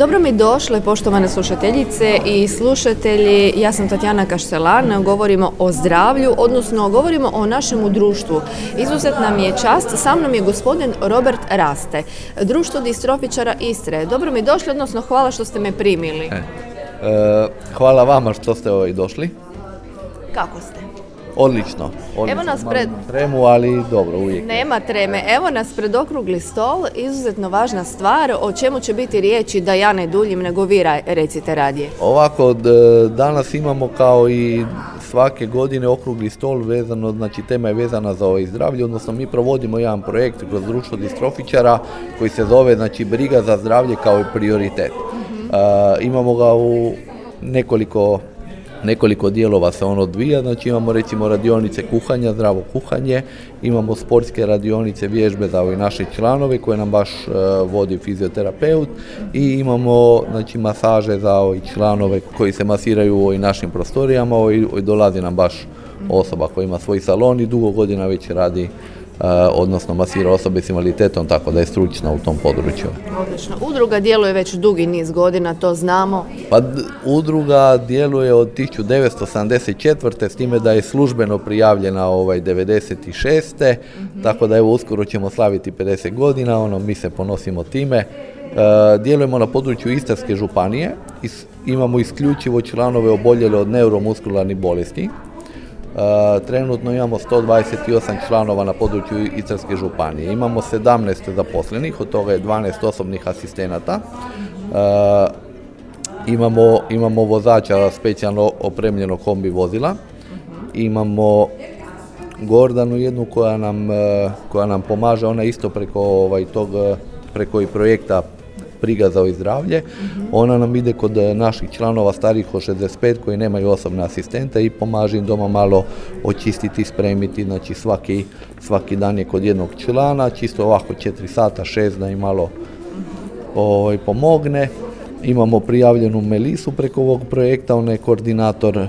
Dobro mi došle, poštovane slušateljice i slušatelji. Ja sam Tatjana Kaštelan, govorimo o zdravlju, odnosno govorimo o našemu društvu. Izuzet nam je čast, sa mnom je gospodin Robert Raste, društvo distrofičara Istre. Dobro mi došli, odnosno hvala što ste me primili. E, hvala vama što ste ovaj došli. Kako ste? Odlično. odlično. Evo nas pred- Tremu, ali dobro, uvijek. Nema treme. Evo nas pred okrugli stol, izuzetno važna stvar. O čemu će biti riječi da ja ne duljim, nego vi recite radije. Ovako, d- danas imamo kao i svake godine okrugli stol vezano, znači tema je vezana za ovaj zdravlje, odnosno mi provodimo jedan projekt kroz društvo distrofičara koji se zove znači briga za zdravlje kao i prioritet. E, imamo ga u nekoliko nekoliko dijelova se on odvija, znači imamo recimo radionice kuhanja, zdravo kuhanje, imamo sportske radionice vježbe za ove naše članove koje nam baš e, vodi fizioterapeut i imamo znači masaže za ove članove koji se masiraju u ovim našim prostorijama i dolazi nam baš osoba koja ima svoj salon i dugo godina već radi odnosno masira osobe s invaliditetom tako da je stručna u tom području. Odlično. Udruga djeluje već dugi niz godina, to znamo. Pa udruga djeluje od 1974. s time da je službeno prijavljena ovaj 96. Tako da evo uskoro ćemo slaviti 50 godina, ono mi se ponosimo time. E, djelujemo na području Istarske županije, Is- imamo isključivo članove oboljele od neuromuskularnih bolesti. E, trenutno imamo 128 članova na području Istarske županije. Imamo 17 zaposlenih, od toga je 12 osobnih asistenata. E, imamo, imamo vozača specijalno opremljenog kombi vozila. Imamo Gordanu jednu koja nam, e, koja nam pomaže, ona isto preko ovaj, tog, preko i projekta Briga za zdravlje. Ona nam ide kod e, naših članova starijih od 65 koji nemaju osobne asistente i pomaže im doma malo očistiti, spremiti, znači svaki, svaki dan je kod jednog člana, čisto ovako 4 sata, 6 da im malo ovaj, pomogne. Imamo prijavljenu Melisu preko ovog projekta, ona je koordinator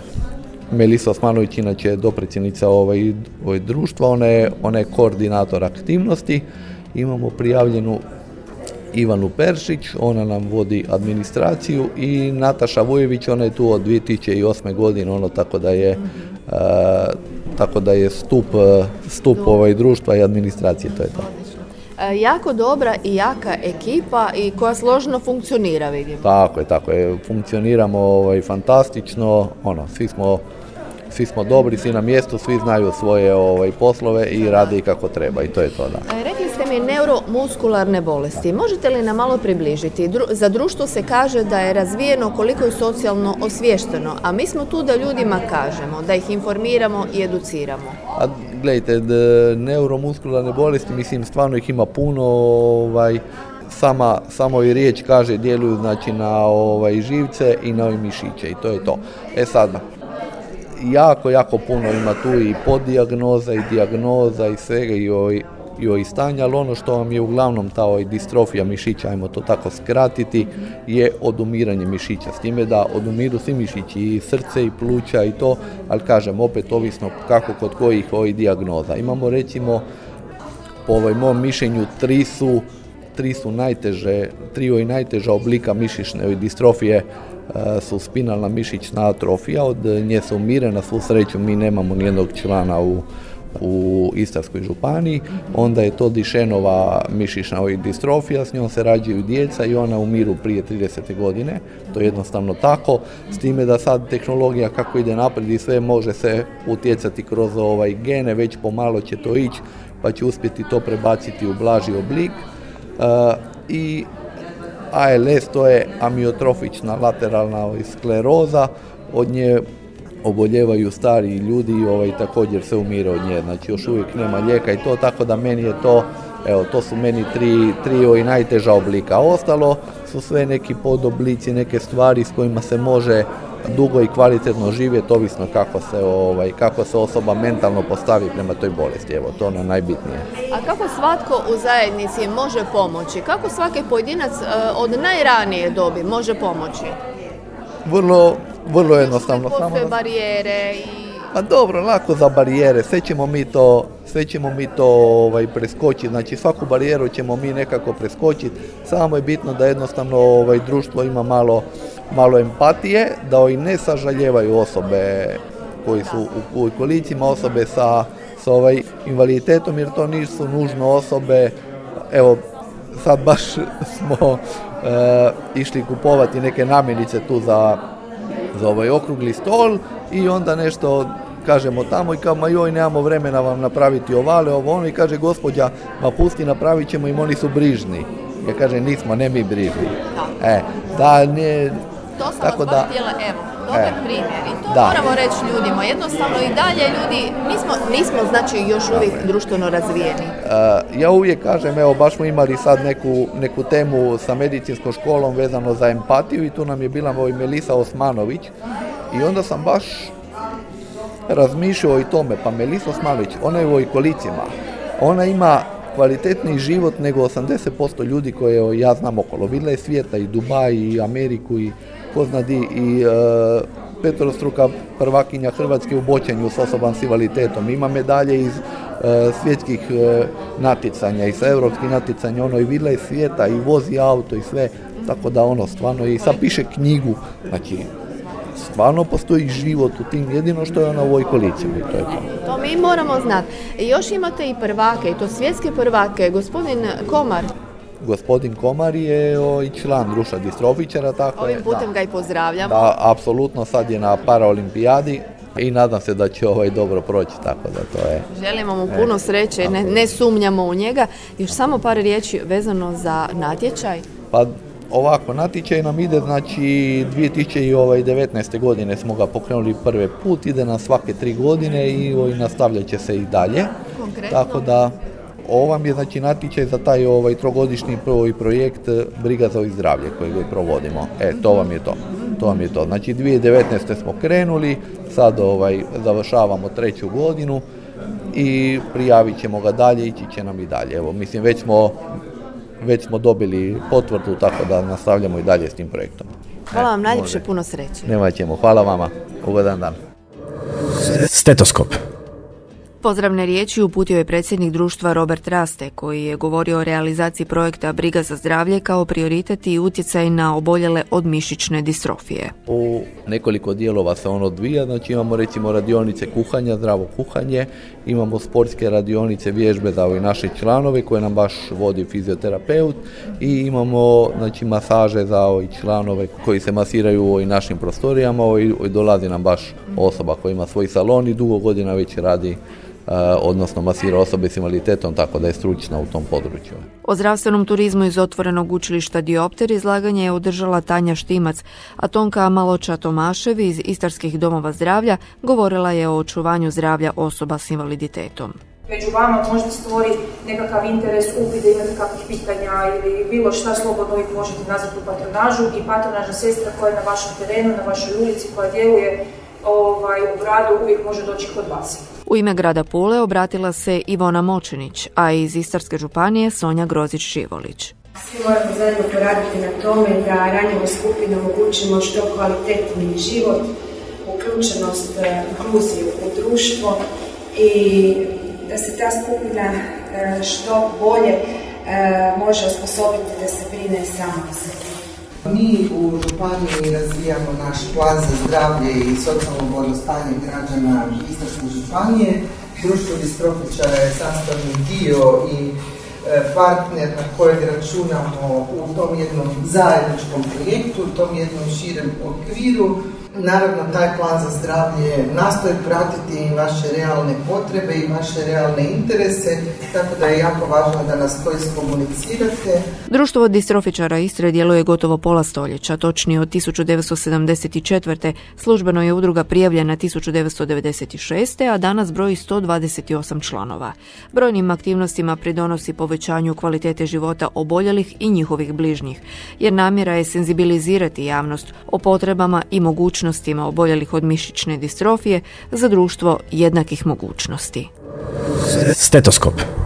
Melisa Osmanović, inače je dopredsjednica ovaj, ovaj društva, ona je, ona je koordinator aktivnosti. Imamo prijavljenu Ivanu Peršić, ona nam vodi administraciju i Nataša Vujević, ona je tu od 2008. godine, ono tako da je, e, tako da je stup, e, stup ovaj društva i administracije, to je to. E, jako dobra i jaka ekipa i koja složno funkcionira, vidim. Tako je, tako je. Funkcioniramo ovaj, fantastično, ono, svi smo, svi smo dobri, svi na mjestu, svi znaju svoje ovaj, poslove i rade i kako treba i to je to, da. Rekli ste mi neuromuskularne bolesti. Možete li nam malo približiti? Za društvo se kaže da je razvijeno koliko je socijalno osviješteno, a mi smo tu da ljudima kažemo, da ih informiramo i educiramo. A gledajte, neuromuskularne bolesti, mislim, stvarno ih ima puno, ovaj, sama, samo i riječ kaže djeluju znači na ovaj, živce i na ove mišiće i to je to. E sad, jako, jako puno ima tu i podijagnoza i dijagnoza i svega i ovih ovih stanja, ali ono što vam je uglavnom ta ovaj, distrofija mišića, ajmo to tako skratiti, je odumiranje mišića. S time da odumiru svi mišići, i srce, i pluća i to, ali kažem, opet ovisno kako kod kojih ovih dijagnoza. Imamo recimo, po ovaj mom mišljenju, tri su, tri su najteže, tri ovih najteža oblika mišićne distrofije e, su spinalna mišićna atrofija, od nje se umire, na svu sreću mi nemamo nijednog člana u, u Istarskoj županiji, onda je to dišenova mišićna distrofija, s njom se rađaju djeca i ona umiru prije 30. godine, to je jednostavno tako, s time da sad tehnologija kako ide naprijed i sve može se utjecati kroz ovaj gene, već pomalo će to ići, pa će uspjeti to prebaciti u blaži oblik. E, I ALS to je amiotrofična lateralna skleroza, od nje oboljevaju stariji ljudi i ovaj, također se umire od nje, znači još uvijek nema lijeka i to, tako da meni je to, evo to su meni tri, tri ovaj, najteža oblika, ostalo su sve neki podoblici, neke stvari s kojima se može dugo i kvalitetno živjeti, ovisno kako se, ovaj, kako se osoba mentalno postavi prema toj bolesti. Evo, to je ono najbitnije. A kako svatko u zajednici može pomoći? Kako svaki pojedinac e, od najranije dobi može pomoći? Vrlo, vrlo jednostavno. Postoje barijere i pa dobro, lako za barijere, sve ćemo mi to, sve ćemo mi to ovaj, preskočiti, znači svaku barijeru ćemo mi nekako preskočiti, samo je bitno da jednostavno ovaj, društvo ima malo, malo empatije, da i ne sažaljevaju osobe koji su u, u kolicima, osobe sa, sa ovaj, invaliditetom, jer to nisu nužno osobe, evo sad baš smo e, išli kupovati neke namirnice tu za, za ovaj okrugli stol i onda nešto kažemo tamo i kao ma joj nemamo vremena vam napraviti ovale, ovo ono i kaže gospođa ma pusti napravit ćemo im oni su brižni. Ja kaže nismo, ne mi brižni. Da. E, da, ne, to sam tako da, htjela, evo, dobar e, primjer. I to da. moramo reći ljudima, jednostavno i dalje ljudi, nismo, nismo znači još uvijek društveno razvijeni. Uh, ja uvijek kažem, evo baš smo imali sad neku, neku temu sa medicinskom školom vezano za empatiju i tu nam je bila moj Melisa Osmanović. I onda sam baš razmišljao i tome, pa Melisa Osmanović, ona je u kolicima, ona ima kvalitetniji život nego 80% ljudi koje ja znam okolo. Vidjela je svijeta i Dubaj i Ameriku i ko zna di i e, petrostruka prvakinja Hrvatske u boćenju s osobom s invaliditetom. Ima medalje iz e, svjetskih e, natjecanja i sa europskih natjecanja. Ono i vidjela je svijeta i vozi auto i sve. Tako da ono stvarno i sad piše knjigu. Znači stvarno postoji život u tim, jedino što je ona u ovoj kolicima i to je to. To mi moramo znati. Još imate i prvake, i to svjetske prvake, gospodin Komar. Gospodin Komar je i član društva distrofičara, tako Ovim putem ga i pozdravljamo. Da, apsolutno, sad je na paraolimpijadi i nadam se da će ovaj dobro proći, tako da to je. Želimo mu puno sreće, ne, ne sumnjamo u njega. Još samo par riječi vezano za natječaj. Pa Ovako, natječaj nam ide, znači 2019. godine smo ga pokrenuli prvi put, ide na svake tri godine i, i nastavljat će se i dalje. Konkretno? Tako da, ovo je znači natječaj za taj ovaj trogodišnji prvi projekt Briga za zdravlje kojeg provodimo. E, to vam je to. To vam je to. Znači 2019. smo krenuli, sad ovaj, završavamo treću godinu i prijavit ćemo ga dalje, ići će nam i dalje. Evo, mislim, već smo već smo dobili potvrdu, tako da nastavljamo i dalje s tim projektom. Hvala vam najljepše, puno sreće. Nema ćemo, hvala vama, ugodan dan. Stetoskop. Pozdravne riječi uputio je predsjednik društva Robert Raste, koji je govorio o realizaciji projekta Briga za zdravlje kao prioritet i utjecaj na oboljele od mišićne distrofije. U nekoliko dijelova se on odvija, znači imamo recimo radionice kuhanja, zdravo kuhanje, imamo sportske radionice vježbe za ove naše članove koje nam baš vodi fizioterapeut i imamo znači masaže za ove članove koji se masiraju u ovim našim prostorijama i dolazi nam baš osoba koja ima svoj salon i dugo godina već radi odnosno masira osobe s invaliditetom, tako da je stručna u tom području. O zdravstvenom turizmu iz otvorenog učilišta Diopter izlaganje je održala Tanja Štimac, a Tonka Maloča Tomašev iz Istarskih domova zdravlja govorila je o očuvanju zdravlja osoba s invaliditetom među vama možda stvori nekakav interes, upit da imate kakvih pitanja ili bilo šta slobodno uvijek možete nazvati u patronažu i patronažna sestra koja je na vašem terenu, na vašoj ulici, koja djeluje ovaj, u gradu uvijek može doći kod vas. U ime grada Pule obratila se Ivona Močinić, a iz Istarske županije Sonja Grozić-Šivolić. Svi moramo zajedno poraditi na tome da ranjivo skupine omogućimo što kvalitetniji život, uključenost, e, inkluziju u društvo i da se ta skupina e, što bolje e, može osposobiti da se brine sama o sebi. Mi u Županiji razvijamo naš plan za zdravlje i socijalno blagostanje građana Istarske županije. Društvo distrofičara je sastavni dio i e, partner na kojeg računamo u tom jednom zajedničkom projektu, u tom jednom širem okviru Naravno, taj plan za zdravlje nastoji pratiti vaše realne potrebe i vaše realne interese, tako da je jako važno da nas to iskomunicirate. Društvo distrofičara Istre djeluje gotovo pola stoljeća, točnije od 1974. Službeno je udruga prijavljena 1996. a danas broji 128 članova. Brojnim aktivnostima pridonosi povećanju kvalitete života oboljelih i njihovih bližnjih, jer namjera je senzibilizirati javnost o potrebama i mogućnosti mogućnostima oboljelih od mišićne distrofije za društvo jednakih mogućnosti. Stetoskop.